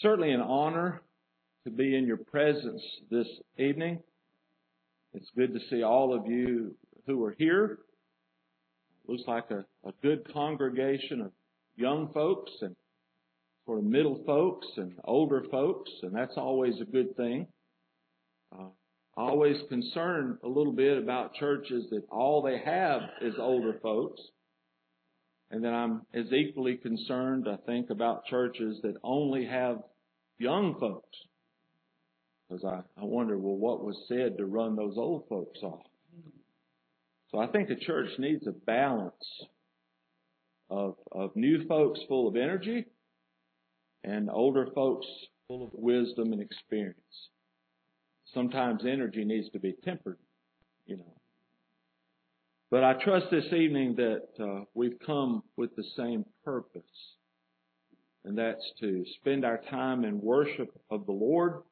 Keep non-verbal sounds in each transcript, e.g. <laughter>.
certainly an honor to be in your presence this evening. It's good to see all of you who are here. Looks like a, a good congregation of young folks and sort of middle folks and older folks, and that's always a good thing. Uh, always concerned a little bit about churches that all they have is older folks. And then I'm as equally concerned, I think, about churches that only have young folks. Because I, I wonder, well, what was said to run those old folks off? So I think a church needs a balance of, of new folks full of energy and older folks full of wisdom and experience. Sometimes energy needs to be tempered, you know. But I trust this evening that uh, we've come with the same purpose, and that's to spend our time in worship of the Lord,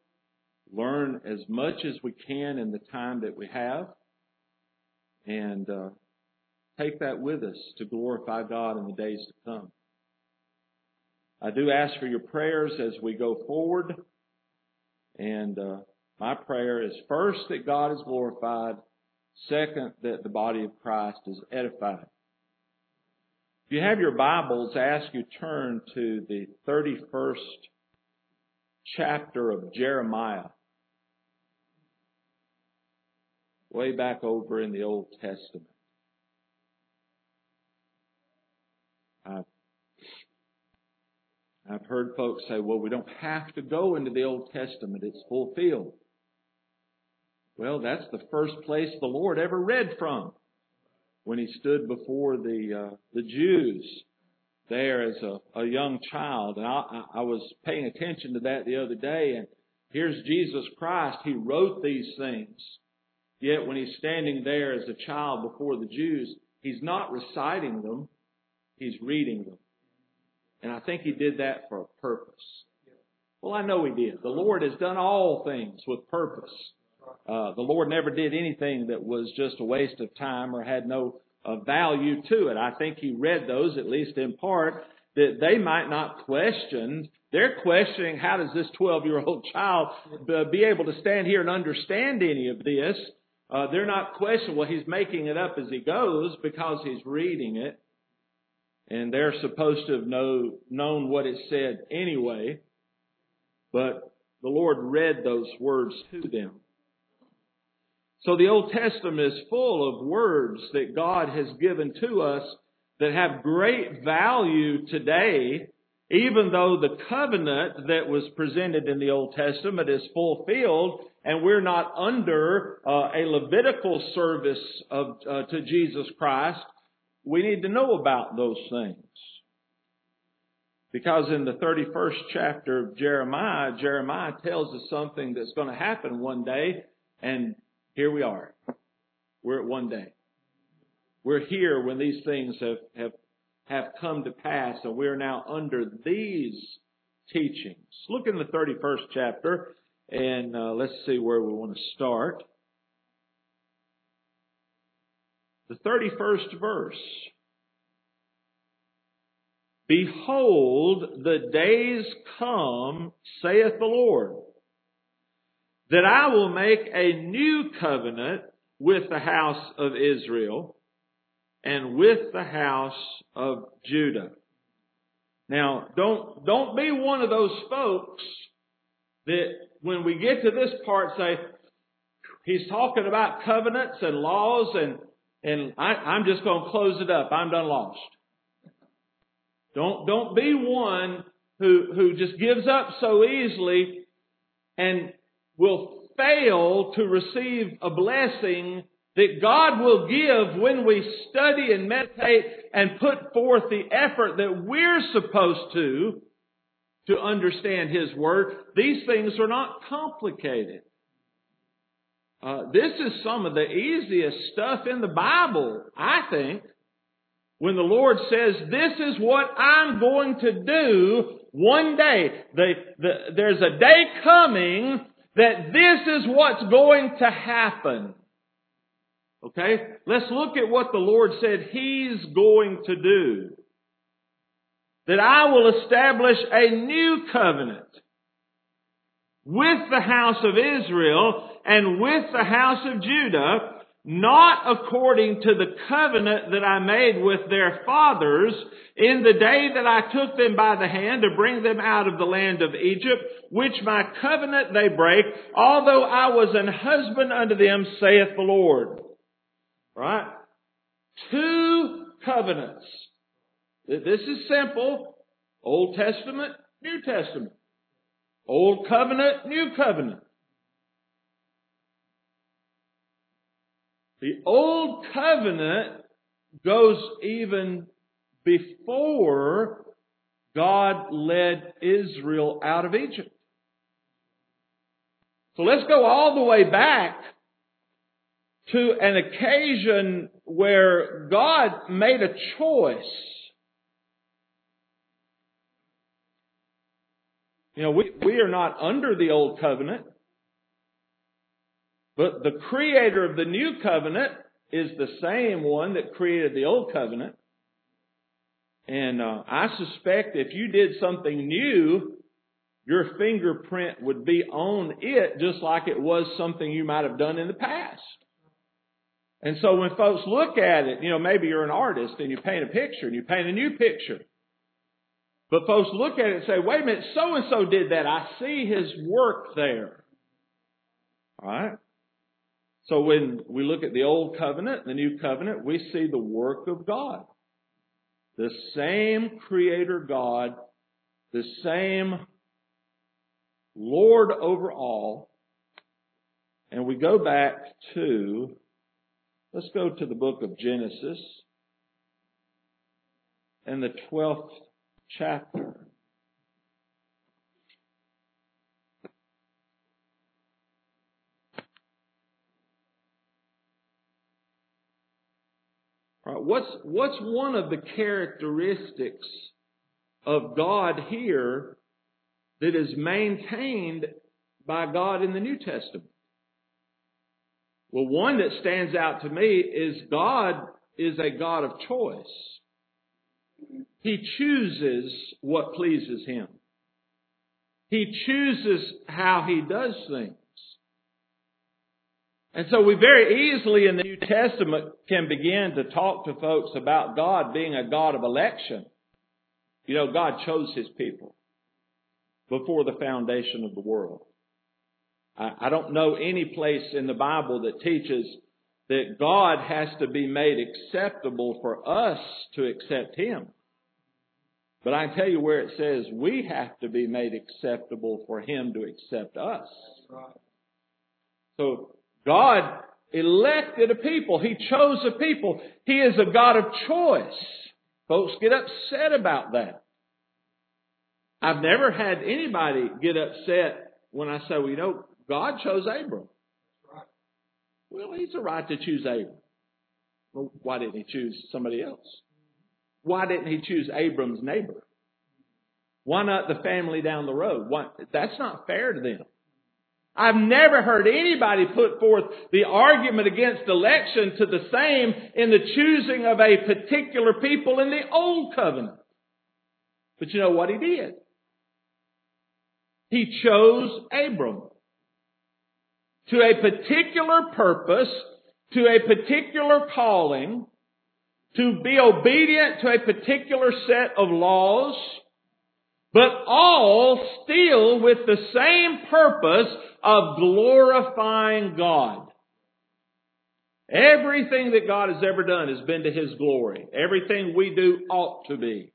learn as much as we can in the time that we have, and uh, take that with us to glorify God in the days to come. I do ask for your prayers as we go forward, and uh, my prayer is first that God is glorified, second that the body of Christ is edified. If you have your Bibles, I ask you turn to the 31st chapter of Jeremiah. Way back over in the Old Testament. I've, I've heard folks say, well, we don't have to go into the Old Testament. It's fulfilled. Well, that's the first place the Lord ever read from when he stood before the uh, the Jews there as a, a young child. And I, I was paying attention to that the other day, and here's Jesus Christ. He wrote these things. Yet when he's standing there as a child before the Jews, he's not reciting them, he's reading them. And I think he did that for a purpose. Well, I know he did. The Lord has done all things with purpose. Uh, the Lord never did anything that was just a waste of time or had no uh, value to it. I think He read those, at least in part, that they might not question. They're questioning how does this 12 year old <laughs> child be able to stand here and understand any of this. Uh, they're not questioning, well, he's making it up as he goes because he's reading it. And they're supposed to have know, known what it said anyway. But the Lord read those words to them. So the Old Testament is full of words that God has given to us that have great value today, even though the covenant that was presented in the Old Testament is fulfilled and we're not under uh, a Levitical service of, uh, to Jesus Christ, we need to know about those things. Because in the 31st chapter of Jeremiah, Jeremiah tells us something that's going to happen one day, and here we are. We're at one day. We're here when these things have, have, have come to pass, and we're now under these teachings. Look in the 31st chapter, and uh, let's see where we want to start. The 31st verse. Behold, the days come, saith the Lord that I will make a new covenant with the house of Israel and with the house of Judah. Now, don't, don't be one of those folks that when we get to this part say, he's talking about covenants and laws and, and I, I'm just going to close it up. I'm done lost. Don't, don't be one who, who just gives up so easily and will fail to receive a blessing that God will give when we study and meditate and put forth the effort that we're supposed to to understand His Word. These things are not complicated. Uh, this is some of the easiest stuff in the Bible, I think. When the Lord says, this is what I'm going to do one day. The, the, there's a day coming that this is what's going to happen. Okay? Let's look at what the Lord said He's going to do. That I will establish a new covenant with the house of Israel and with the house of Judah, not according to the covenant that I made with their fathers in the day that I took them by the hand to bring them out of the land of Egypt, which my covenant they break, although I was an husband unto them, saith the Lord. Right? Two covenants. This is simple. Old Testament, New Testament. Old covenant, New covenant. The Old Covenant goes even before God led Israel out of Egypt. So let's go all the way back to an occasion where God made a choice. You know, we, we are not under the old covenant. But the creator of the new covenant is the same one that created the old covenant. And uh, I suspect if you did something new, your fingerprint would be on it just like it was something you might have done in the past. And so when folks look at it, you know, maybe you're an artist and you paint a picture and you paint a new picture. But folks look at it and say, wait a minute, so and so did that. I see his work there. All right? So when we look at the Old Covenant, and the New Covenant, we see the work of God. The same Creator God, the same Lord over all. And we go back to, let's go to the book of Genesis and the 12th chapter. Right, what's, what's one of the characteristics of God here that is maintained by God in the New Testament? Well, one that stands out to me is God is a God of choice. He chooses what pleases Him. He chooses how He does things. And so we very easily in the New Testament can begin to talk to folks about God being a God of election. You know, God chose His people before the foundation of the world. I, don't know any place in the Bible that teaches that God has to be made acceptable for us to accept Him. But I can tell you where it says we have to be made acceptable for Him to accept us. So God elected a people. He chose a people. He is a God of choice. Folks get upset about that. I've never had anybody get upset when I say, well, you know, God chose Abram. Well, he's a right to choose Abram. Well, why didn't he choose somebody else? Why didn't he choose Abram's neighbor? Why not the family down the road? Why, that's not fair to them. I've never heard anybody put forth the argument against election to the same in the choosing of a particular people in the Old Covenant. But you know what he did? He chose Abram to a particular purpose, to a particular calling, to be obedient to a particular set of laws, but all still with the same purpose of glorifying God. Everything that God has ever done has been to His glory. Everything we do ought to be.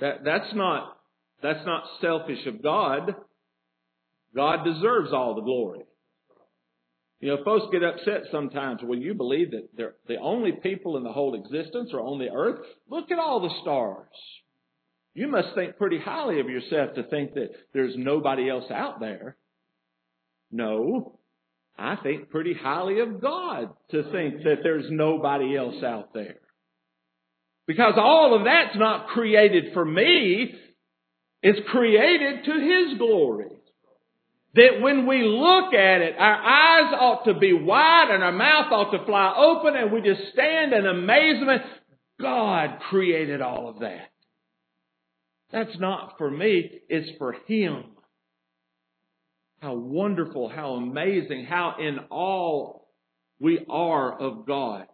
That, that's not, that's not selfish of God. God deserves all the glory. You know, folks get upset sometimes when you believe that they're the only people in the whole existence are on the earth. Look at all the stars. You must think pretty highly of yourself to think that there's nobody else out there. No, I think pretty highly of God to think that there's nobody else out there. Because all of that's not created for me. It's created to His glory. That when we look at it, our eyes ought to be wide and our mouth ought to fly open and we just stand in amazement. God created all of that. That's not for me, it's for Him. how wonderful, how amazing, how in awe we are of God.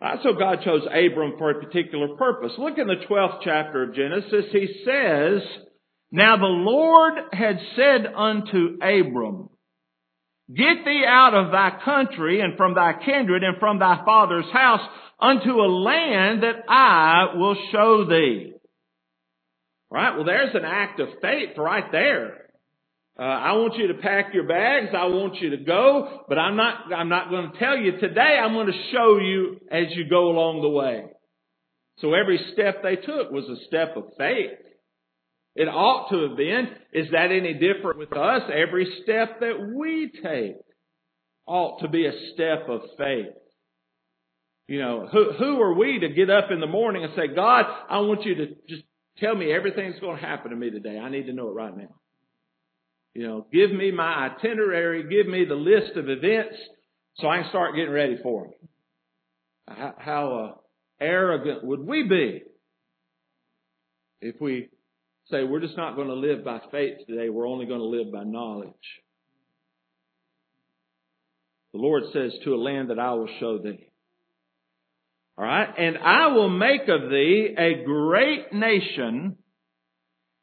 Uh, so God chose Abram for a particular purpose. Look in the 12th chapter of Genesis. He says, Now the Lord had said unto Abram, Get thee out of thy country and from thy kindred and from thy father's house unto a land that I will show thee. Right? Well, there's an act of faith right there. Uh, I want you to pack your bags. I want you to go, but I'm not, I'm not going to tell you today. I'm going to show you as you go along the way. So every step they took was a step of faith. It ought to have been. Is that any different with us? Every step that we take ought to be a step of faith. You know, who, who are we to get up in the morning and say, God, I want you to just tell me everything's going to happen to me today. I need to know it right now. You know, give me my itinerary, give me the list of events so I can start getting ready for them. How, how uh, arrogant would we be if we say we're just not going to live by faith today, we're only going to live by knowledge? The Lord says, to a land that I will show thee. All right. And I will make of thee a great nation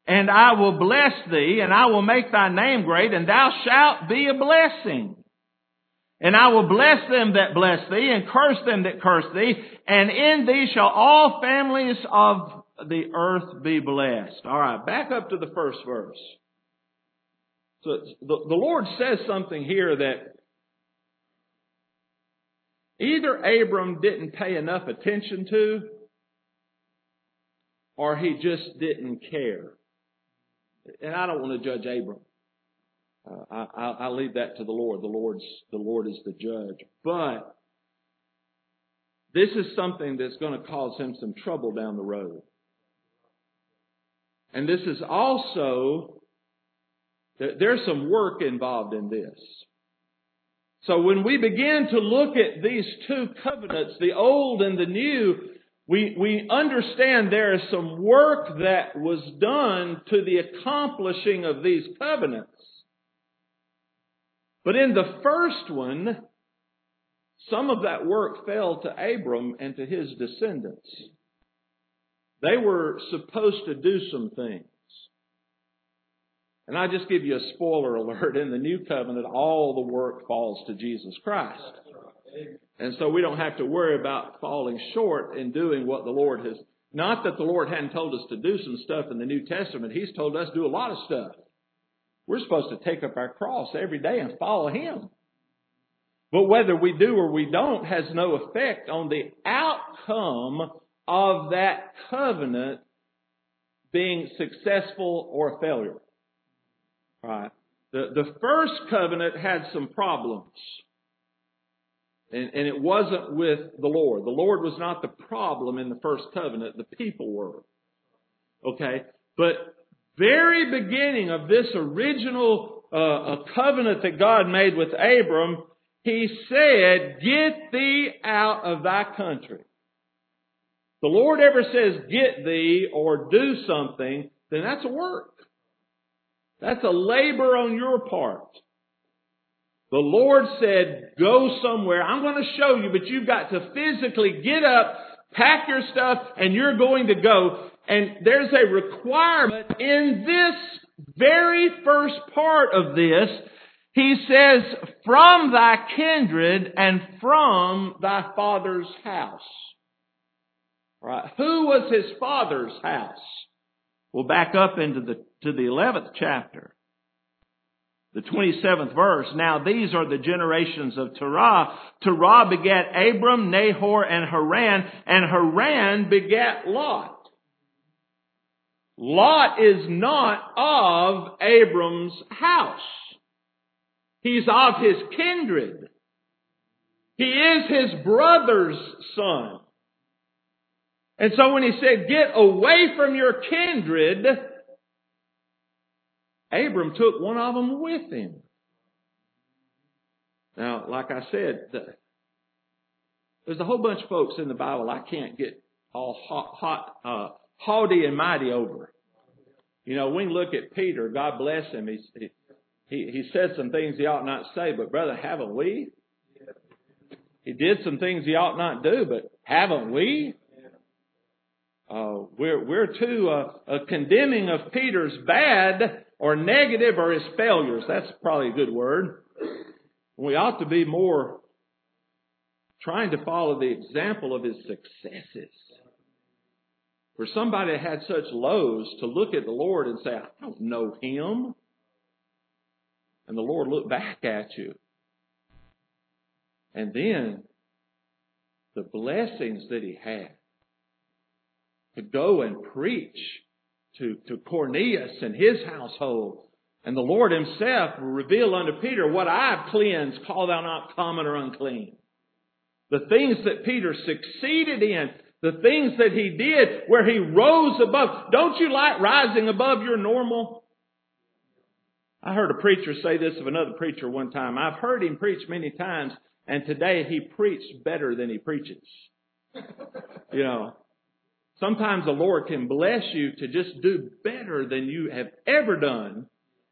and I will bless thee, and I will make thy name great, and thou shalt be a blessing. And I will bless them that bless thee, and curse them that curse thee, and in thee shall all families of the earth be blessed. Alright, back up to the first verse. So the, the Lord says something here that either Abram didn't pay enough attention to, or he just didn't care and I don't want to judge Abram. Uh, I, I, I leave that to the Lord. The Lord's the Lord is the judge. But this is something that's going to cause him some trouble down the road. And this is also there's some work involved in this. So when we begin to look at these two covenants, the old and the new, we, we understand there is some work that was done to the accomplishing of these covenants. But in the first one, some of that work fell to Abram and to his descendants. They were supposed to do some things. And I just give you a spoiler alert. In the new covenant, all the work falls to Jesus Christ. And so we don't have to worry about falling short in doing what the Lord has. Not that the Lord hadn't told us to do some stuff in the New Testament. He's told us to do a lot of stuff. We're supposed to take up our cross every day and follow Him. But whether we do or we don't has no effect on the outcome of that covenant being successful or a failure. Right? The, the first covenant had some problems. And, and it wasn't with the Lord. The Lord was not the problem in the first covenant. The people were. Okay? But very beginning of this original uh, covenant that God made with Abram, he said, Get thee out of thy country. The Lord ever says, Get thee or do something, then that's a work. That's a labor on your part. The Lord said, go somewhere. I'm going to show you, but you've got to physically get up, pack your stuff, and you're going to go. And there's a requirement in this very first part of this. He says, from thy kindred and from thy father's house. Who was his father's house? We'll back up into the, to the 11th chapter. The 27th verse, now these are the generations of Terah. Terah begat Abram, Nahor, and Haran, and Haran begat Lot. Lot is not of Abram's house. He's of his kindred. He is his brother's son. And so when he said, get away from your kindred, Abram took one of them with him. Now, like I said, the, there's a whole bunch of folks in the Bible I can't get all hot, hot uh, haughty and mighty over. You know, we look at Peter, God bless him. He, he, he said some things he ought not say, but brother, haven't we? He did some things he ought not do, but haven't we? Uh, we're, we're too uh, condemning of Peter's bad or negative or his failures. That's probably a good word. We ought to be more trying to follow the example of his successes. For somebody that had such lows to look at the Lord and say, I don't know him. And the Lord looked back at you. And then the blessings that he had to go and preach to, to Cornelius and his household. And the Lord himself will reveal unto Peter, what I've cleansed, call thou not common or unclean. The things that Peter succeeded in, the things that he did where he rose above. Don't you like rising above your normal? I heard a preacher say this of another preacher one time. I've heard him preach many times, and today he preached better than he preaches. You know, sometimes the Lord can bless you to just do better than you have ever done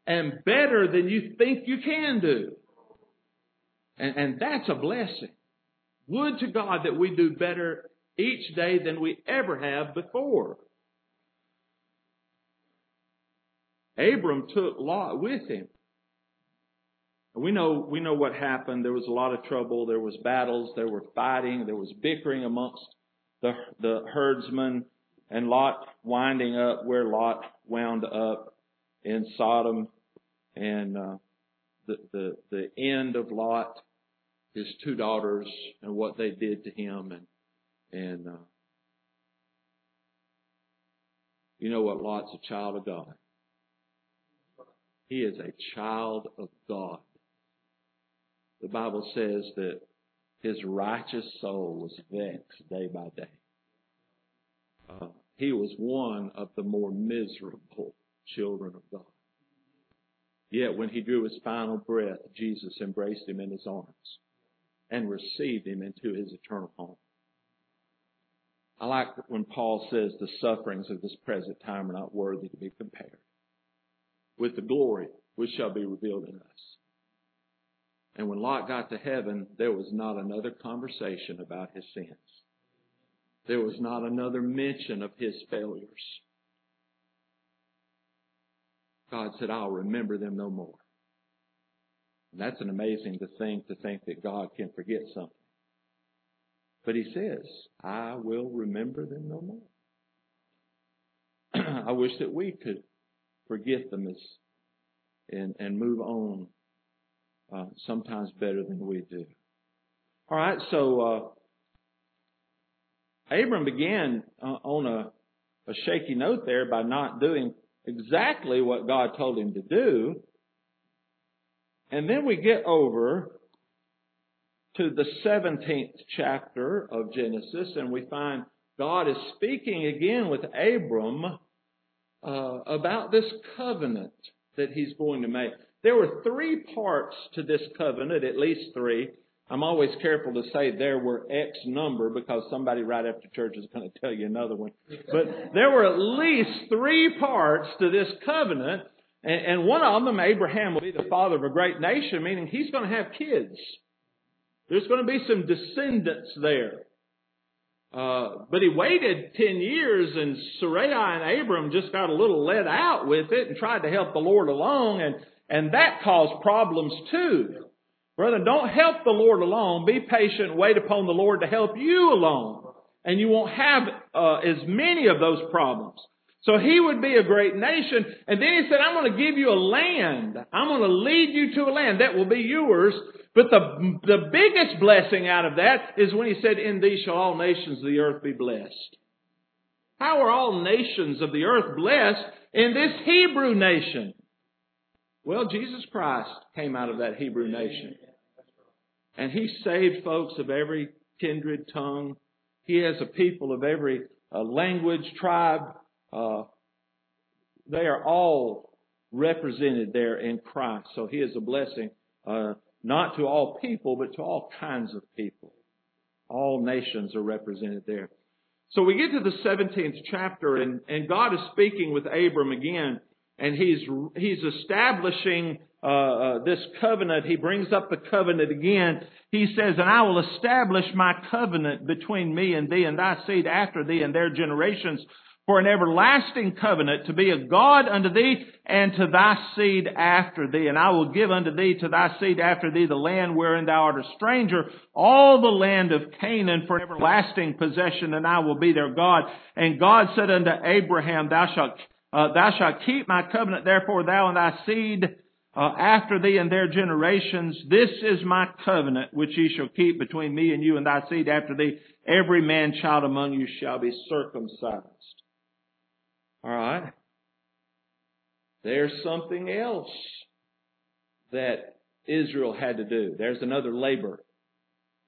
and better than you think you can do. And, and that's a blessing. Would to God that we do better each day than we ever have before. Abram took Lot with him. We know, we know what happened. There was a lot of trouble. There was battles. There were fighting. There was bickering amongst the, the herdsmen and Lot winding up where Lot wound up in Sodom and, uh, the, the, the end of Lot, his two daughters and what they did to him and, and, uh, you know what? Lot's a child of God. He is a child of God. The Bible says that his righteous soul was vexed day by day. Uh, he was one of the more miserable children of God. Yet when he drew his final breath, Jesus embraced him in his arms and received him into his eternal home. I like when Paul says the sufferings of this present time are not worthy to be compared with the glory which shall be revealed in us. And when Lot got to heaven, there was not another conversation about his sins. There was not another mention of his failures. God said, I'll remember them no more. And that's an amazing thing to think that God can forget something. But he says, I will remember them no more. <clears throat> I wish that we could forget them as, and, and move on uh, sometimes better than we do. All right, so uh, Abram began uh, on a, a shaky note there by not doing exactly what God told him to do. And then we get over to the 17th chapter of Genesis and we find God is speaking again with Abram uh, about this covenant that he's going to make. There were three parts to this covenant, at least three. I'm always careful to say there were X number because somebody right after church is going to tell you another one. But there were at least three parts to this covenant, and one of them, Abraham will be the father of a great nation, meaning he's going to have kids. There's going to be some descendants there. Uh, but he waited 10 years and Sarai and Abram just got a little let out with it and tried to help the Lord along and, and that caused problems too. Brother, don't help the Lord alone. Be patient. Wait upon the Lord to help you alone. And you won't have uh, as many of those problems. So he would be a great nation. And then he said, I'm going to give you a land. I'm going to lead you to a land that will be yours. But the, the biggest blessing out of that is when he said, In thee shall all nations of the earth be blessed. How are all nations of the earth blessed in this Hebrew nation? Well, Jesus Christ came out of that Hebrew nation. And he saved folks of every kindred tongue. He has a people of every uh, language, tribe, uh, they are all represented there in Christ. So He is a blessing, uh, not to all people, but to all kinds of people. All nations are represented there. So we get to the 17th chapter and, and God is speaking with Abram again and he's, he's establishing uh, uh, this covenant. He brings up the covenant again. He says, and I will establish my covenant between me and thee and thy seed after thee and their generations for an everlasting covenant to be a God unto thee and to thy seed after thee. And I will give unto thee to thy seed after thee the land wherein thou art a stranger, all the land of Canaan for an everlasting possession, and I will be their God. And God said unto Abraham, thou shalt, uh, thou shalt keep my covenant, therefore thou and thy seed uh, after thee and their generations. This is my covenant which ye shall keep between me and you and thy seed after thee. Every man child among you shall be circumcised. All right. There's something else that Israel had to do. There's another labor.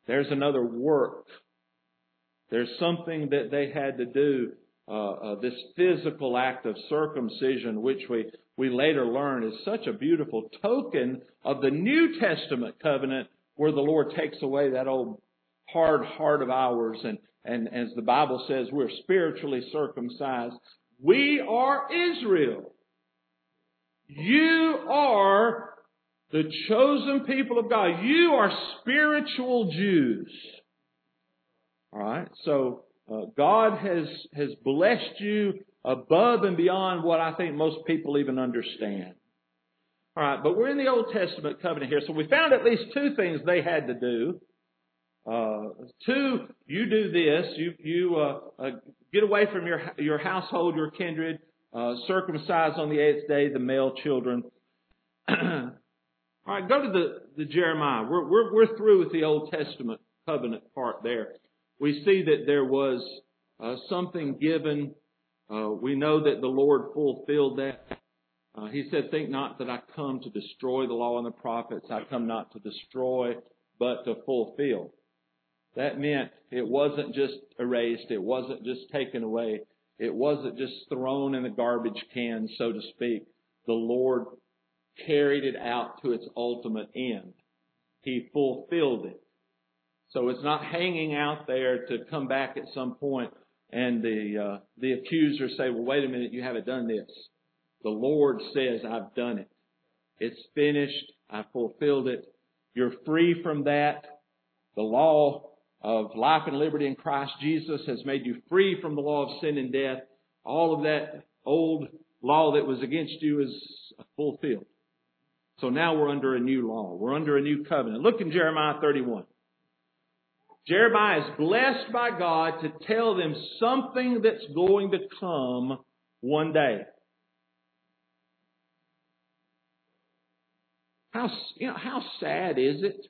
There's another work. There's something that they had to do. Uh, uh, this physical act of circumcision, which we, we later learn is such a beautiful token of the New Testament covenant where the Lord takes away that old hard heart of ours and, and as the Bible says, we're spiritually circumcised we are Israel. You are the chosen people of God. You are spiritual Jews. All right. So uh, God has has blessed you above and beyond what I think most people even understand. All right, but we're in the Old Testament covenant here, so we found at least two things they had to do. Uh, two, you do this. You you uh, uh, get away from your your household, your kindred. Uh, circumcise on the eighth day the male children. <clears throat> All right, go to the, the Jeremiah. We're, we're we're through with the Old Testament covenant part there. We see that there was uh, something given. Uh, we know that the Lord fulfilled that. he said, "Think not that I come to destroy the law and the prophets. I come not to destroy, but to fulfill." That meant it wasn't just erased. It wasn't just taken away. It wasn't just thrown in the garbage can, so to speak. The Lord carried it out to its ultimate end. He fulfilled it. So it's not hanging out there to come back at some point and the uh, the accuser say, "Well, wait a minute, you haven't done this." The Lord says, "I've done it. It's finished. I fulfilled it. You're free from that. The law of life and liberty in Christ Jesus has made you free from the law of sin and death. All of that old law that was against you is fulfilled. So now we're under a new law. We're under a new covenant. Look in Jeremiah 31. Jeremiah is blessed by God to tell them something that's going to come one day. How, you know, how sad is it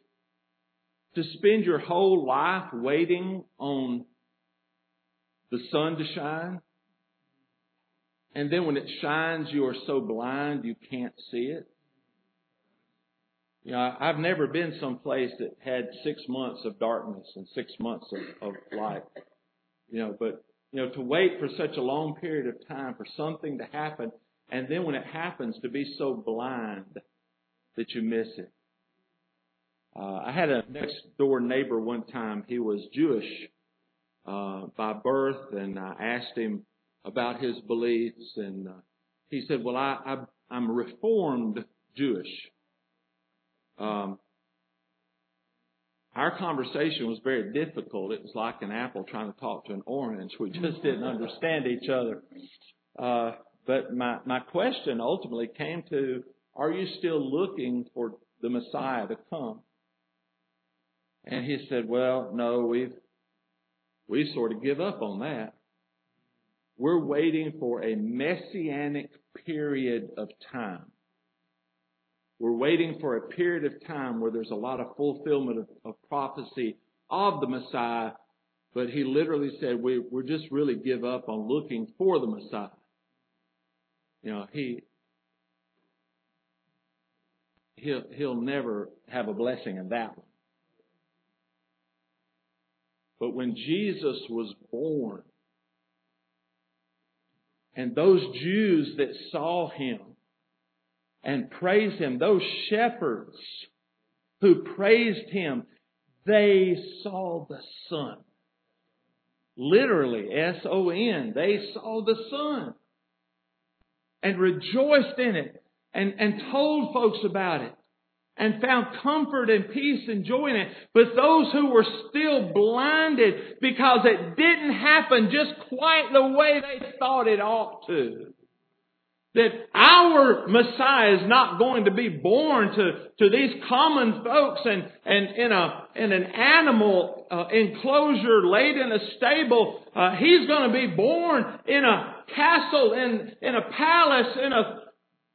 to spend your whole life waiting on the sun to shine. And then when it shines, you are so blind you can't see it. You know, I've never been someplace that had six months of darkness and six months of, of light. You know, but, you know, to wait for such a long period of time for something to happen, and then when it happens, to be so blind that you miss it. Uh, I had a next door neighbor one time. He was Jewish uh, by birth, and I asked him about his beliefs, and uh, he said, "Well, I, I I'm Reformed Jewish." Um, our conversation was very difficult. It was like an apple trying to talk to an orange. We just didn't understand each other. Uh, but my my question ultimately came to: Are you still looking for the Messiah to come? And he said, well, no, we've, we sort of give up on that. We're waiting for a messianic period of time. We're waiting for a period of time where there's a lot of fulfillment of, of prophecy of the Messiah, but he literally said we we just really give up on looking for the Messiah. You know, he he'll he'll never have a blessing in that one. But when Jesus was born, and those Jews that saw him and praised him, those shepherds who praised him, they saw the son. literally, S-O-N. They saw the sun and rejoiced in it and, and told folks about it and found comfort and peace and joy in it. But those who were still blinded because it didn't happen just quite the way they thought it ought to. That our Messiah is not going to be born to, to these common folks and, and in a, in an animal uh, enclosure laid in a stable. Uh, he's going to be born in a castle, in, in a palace, in a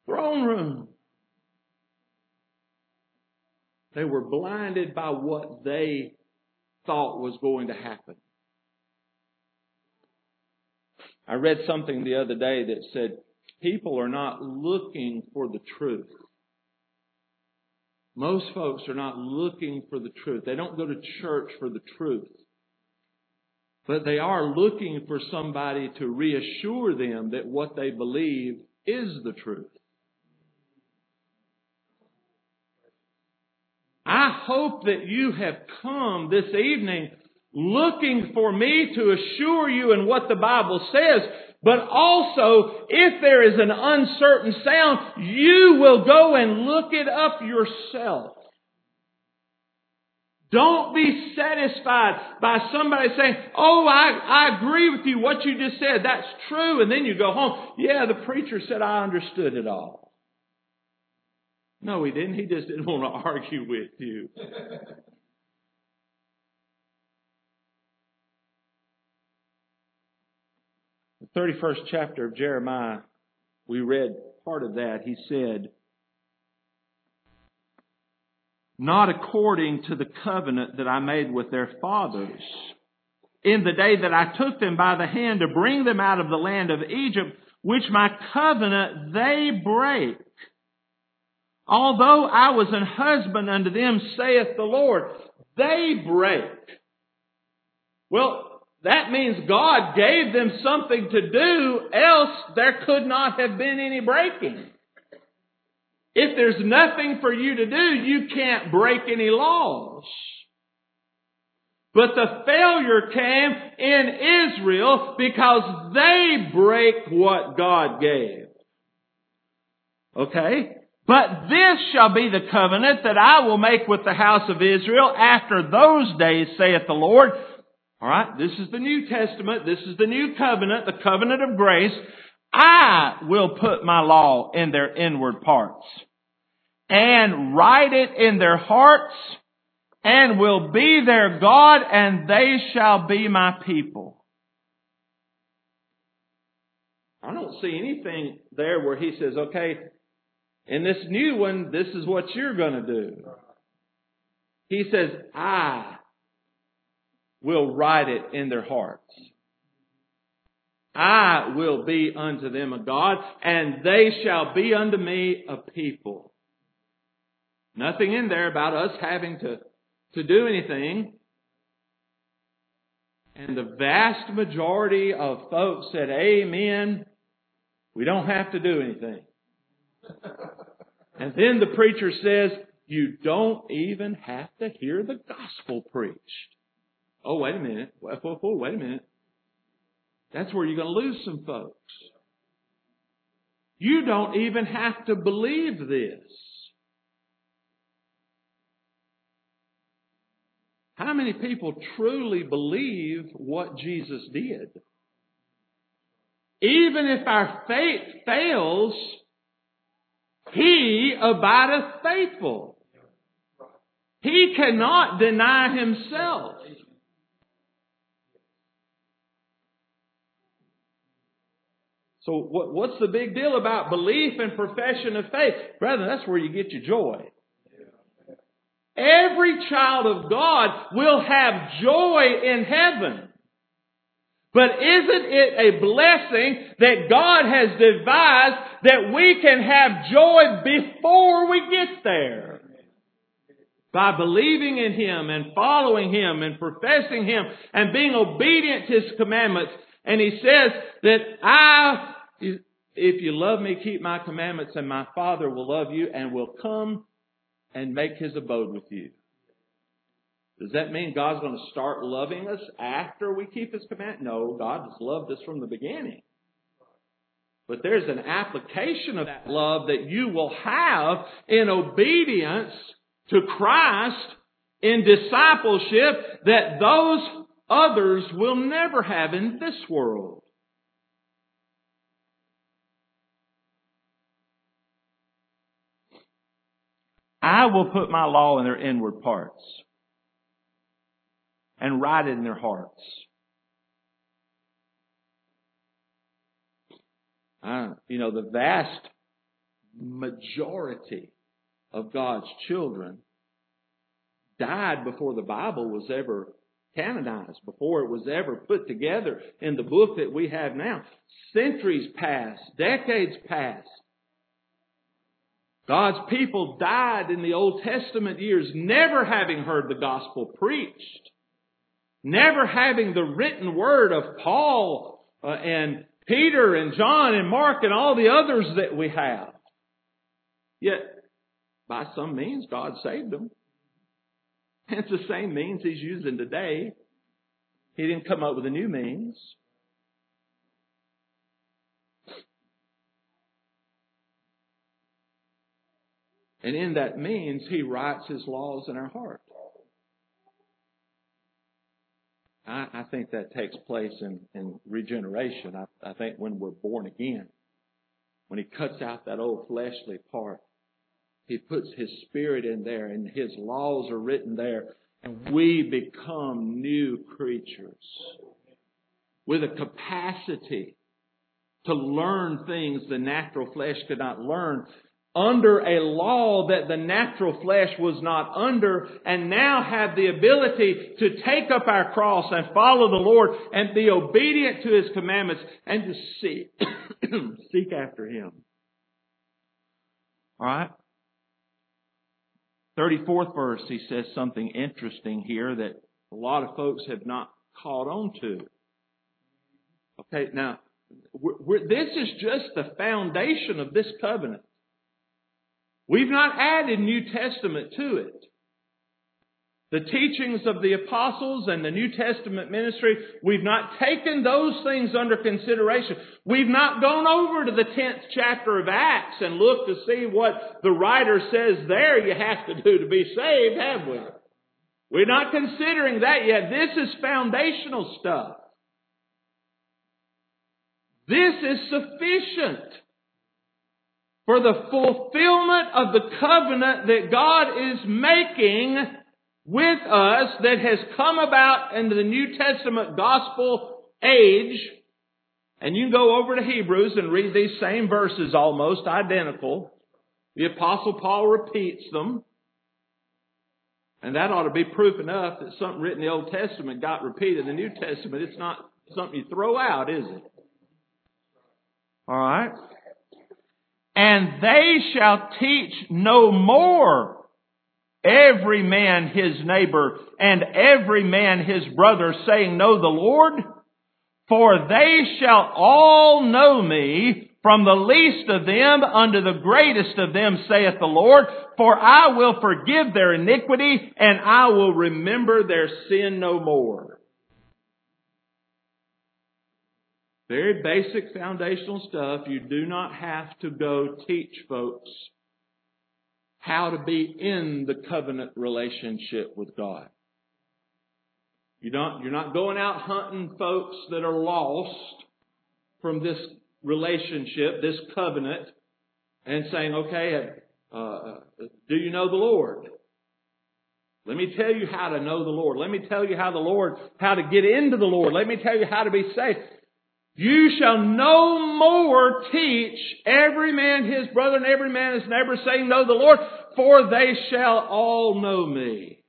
throne room. They were blinded by what they thought was going to happen. I read something the other day that said people are not looking for the truth. Most folks are not looking for the truth. They don't go to church for the truth. But they are looking for somebody to reassure them that what they believe is the truth. I hope that you have come this evening looking for me to assure you in what the Bible says, but also if there is an uncertain sound, you will go and look it up yourself. Don't be satisfied by somebody saying, Oh, I, I agree with you. What you just said, that's true. And then you go home. Yeah, the preacher said I understood it all. No, he didn't. He just didn't <laughs> want to argue with you. The 31st chapter of Jeremiah, we read part of that. He said, Not according to the covenant that I made with their fathers in the day that I took them by the hand to bring them out of the land of Egypt, which my covenant they break Although I was an husband unto them, saith the Lord, they break. Well, that means God gave them something to do, else there could not have been any breaking. If there's nothing for you to do, you can't break any laws. But the failure came in Israel because they break what God gave. Okay? But this shall be the covenant that I will make with the house of Israel after those days, saith the Lord. Alright, this is the New Testament. This is the new covenant, the covenant of grace. I will put my law in their inward parts and write it in their hearts and will be their God and they shall be my people. I don't see anything there where he says, okay, in this new one, this is what you're going to do. He says, I will write it in their hearts. I will be unto them a God, and they shall be unto me a people. Nothing in there about us having to, to do anything. And the vast majority of folks said, Amen. We don't have to do anything. And then the preacher says, you don't even have to hear the gospel preached. Oh, wait a minute. Whoa, whoa, whoa, wait a minute. That's where you're going to lose some folks. You don't even have to believe this. How many people truly believe what Jesus did? Even if our faith fails, he abideth faithful. He cannot deny himself. So what, what's the big deal about belief and profession of faith? Brethren, that's where you get your joy. Every child of God will have joy in heaven. But isn't it a blessing that God has devised that we can have joy before we get there? By believing in Him and following Him and professing Him and being obedient to His commandments. And He says that I, if you love me, keep my commandments and my Father will love you and will come and make His abode with you. Does that mean God's going to start loving us after we keep His command? No, God has loved us from the beginning. But there's an application of that love that you will have in obedience to Christ in discipleship that those others will never have in this world. I will put my law in their inward parts and write it in their hearts. Uh, you know, the vast majority of God's children died before the Bible was ever canonized, before it was ever put together in the book that we have now. Centuries passed, decades passed. God's people died in the Old Testament years never having heard the gospel preached, never having the written word of Paul uh, and Peter and John and Mark and all the others that we have. Yet, by some means, God saved them. It's the same means He's using today. He didn't come up with a new means. And in that means, He writes His laws in our heart. I, I think that takes place in, in regeneration. I, I think when we're born again, when He cuts out that old fleshly part, He puts His Spirit in there and His laws are written there, and we become new creatures with a capacity to learn things the natural flesh could not learn under a law that the natural flesh was not under and now have the ability to take up our cross and follow the Lord and be obedient to His commandments and to seek, <coughs> seek after Him. Alright? 34th verse, he says something interesting here that a lot of folks have not caught on to. Okay, now, we're, we're, this is just the foundation of this covenant. We've not added New Testament to it. The teachings of the apostles and the New Testament ministry, we've not taken those things under consideration. We've not gone over to the 10th chapter of Acts and looked to see what the writer says there you have to do to be saved, have we? We're not considering that yet. This is foundational stuff. This is sufficient for the fulfillment of the covenant that God is making with us that has come about in the New Testament gospel age. And you go over to Hebrews and read these same verses almost identical. The apostle Paul repeats them. And that ought to be proof enough that something written in the Old Testament got repeated in the New Testament. It's not something you throw out, is it? Alright? And they shall teach no more every man his neighbor and every man his brother saying, Know the Lord, for they shall all know me from the least of them unto the greatest of them, saith the Lord, for I will forgive their iniquity and I will remember their sin no more. Very basic foundational stuff. You do not have to go teach folks how to be in the covenant relationship with God. You don't, you're not going out hunting folks that are lost from this relationship, this covenant, and saying, okay, uh, uh do you know the Lord? Let me tell you how to know the Lord. Let me tell you how the Lord, how to get into the Lord. Let me tell you how to be saved. You shall no more teach every man his brother and every man his neighbor, saying, Know the Lord, for they shall all know me.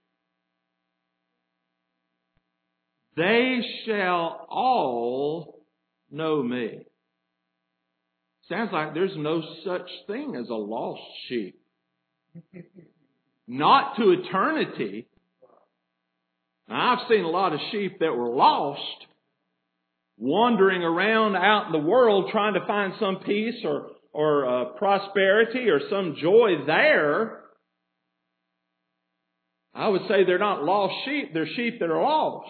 They shall all know me. Sounds like there's no such thing as a lost sheep. Not to eternity. Now, I've seen a lot of sheep that were lost wandering around out in the world trying to find some peace or, or uh, prosperity or some joy there. I, I would say they're not lost sheep, they're sheep that are lost.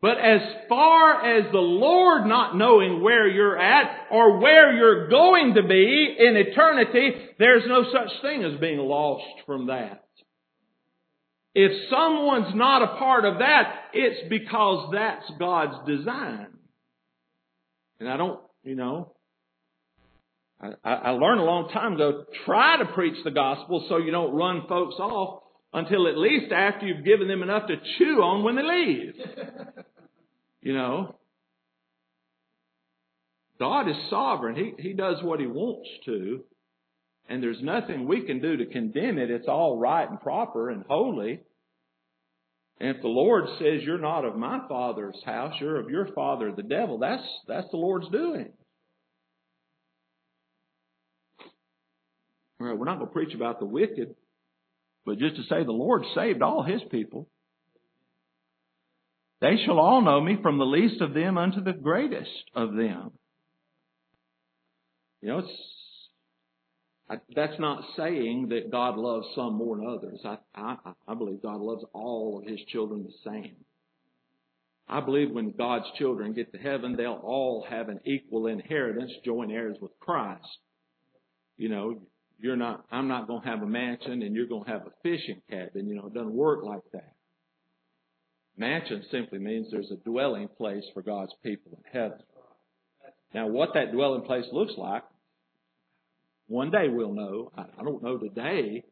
But as far as the Lord not knowing where you're at or where you're going to be in eternity, there's no such thing as being lost from that. If someone's not a part of that, it's because that's God's design. And I don't, you know, I, I learned a long time ago, try to preach the gospel so you don't run folks off until at least after you've given them enough to chew on when they leave. <laughs> you know? God is sovereign. He, he does what He wants to. And there's nothing we can do to condemn it. It's all right and proper and holy. And if the Lord says you're not of my father's house, you're of your father, the devil, that's, that's the Lord's doing. All right, we're not going to preach about the wicked, but just to say the Lord saved all his people. They shall all know me from the least of them unto the greatest of them. You know, it's, That's not saying that God loves some more than others. I, I, I believe God loves all of His children the same. I believe when God's children get to heaven, they'll all have an equal inheritance, joint heirs with Christ. You know, you're not, I'm not going to have a mansion and you're going to have a fishing cabin. You know, it doesn't work like that. Mansion simply means there's a dwelling place for God's people in heaven. Now, what that dwelling place looks like, one day we'll know. I don't know today,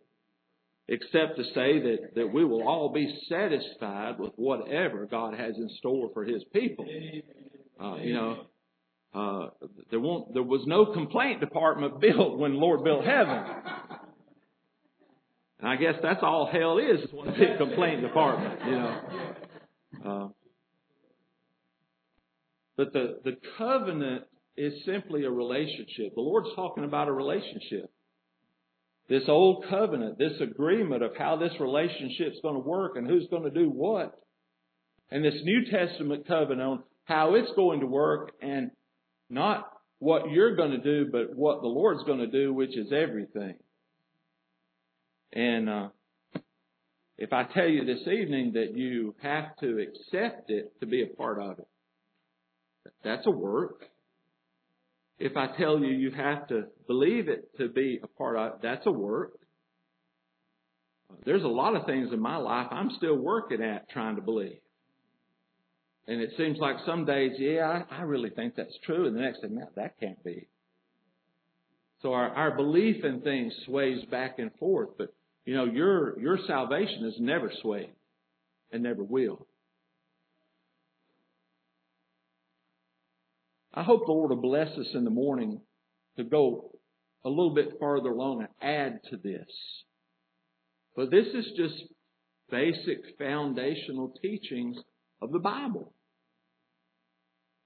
except to say that, that we will all be satisfied with whatever God has in store for His people. Uh, you know, uh, there won't, there was no complaint department <laughs> built when Lord built heaven. And I guess that's all hell is, is one big complaint department, you know. Uh, but the, the covenant is simply a relationship. The Lord's talking about a relationship. This old covenant, this agreement of how this relationship's going to work and who's going to do what. And this New Testament covenant on how it's going to work and not what you're going to do, but what the Lord's going to do, which is everything. And uh, if I tell you this evening that you have to accept it to be a part of it, that's a work. If I tell you you have to believe it to be a part of that's a work. There's a lot of things in my life I'm still working at trying to believe. And it seems like some days, yeah, I, I really think that's true, and the next day, no, that can't be. So our, our belief in things sways back and forth, but you know, your your salvation is never swayed and never will. I hope the Lord will bless us in the morning to go a little bit farther along and add to this. But this is just basic foundational teachings of the Bible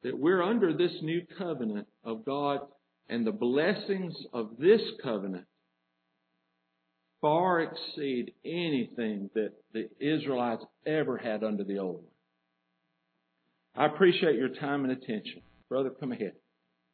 that we're under this new covenant of God and the blessings of this covenant far exceed anything that the Israelites ever had under the old one. I appreciate your time and attention. Brother, come ahead.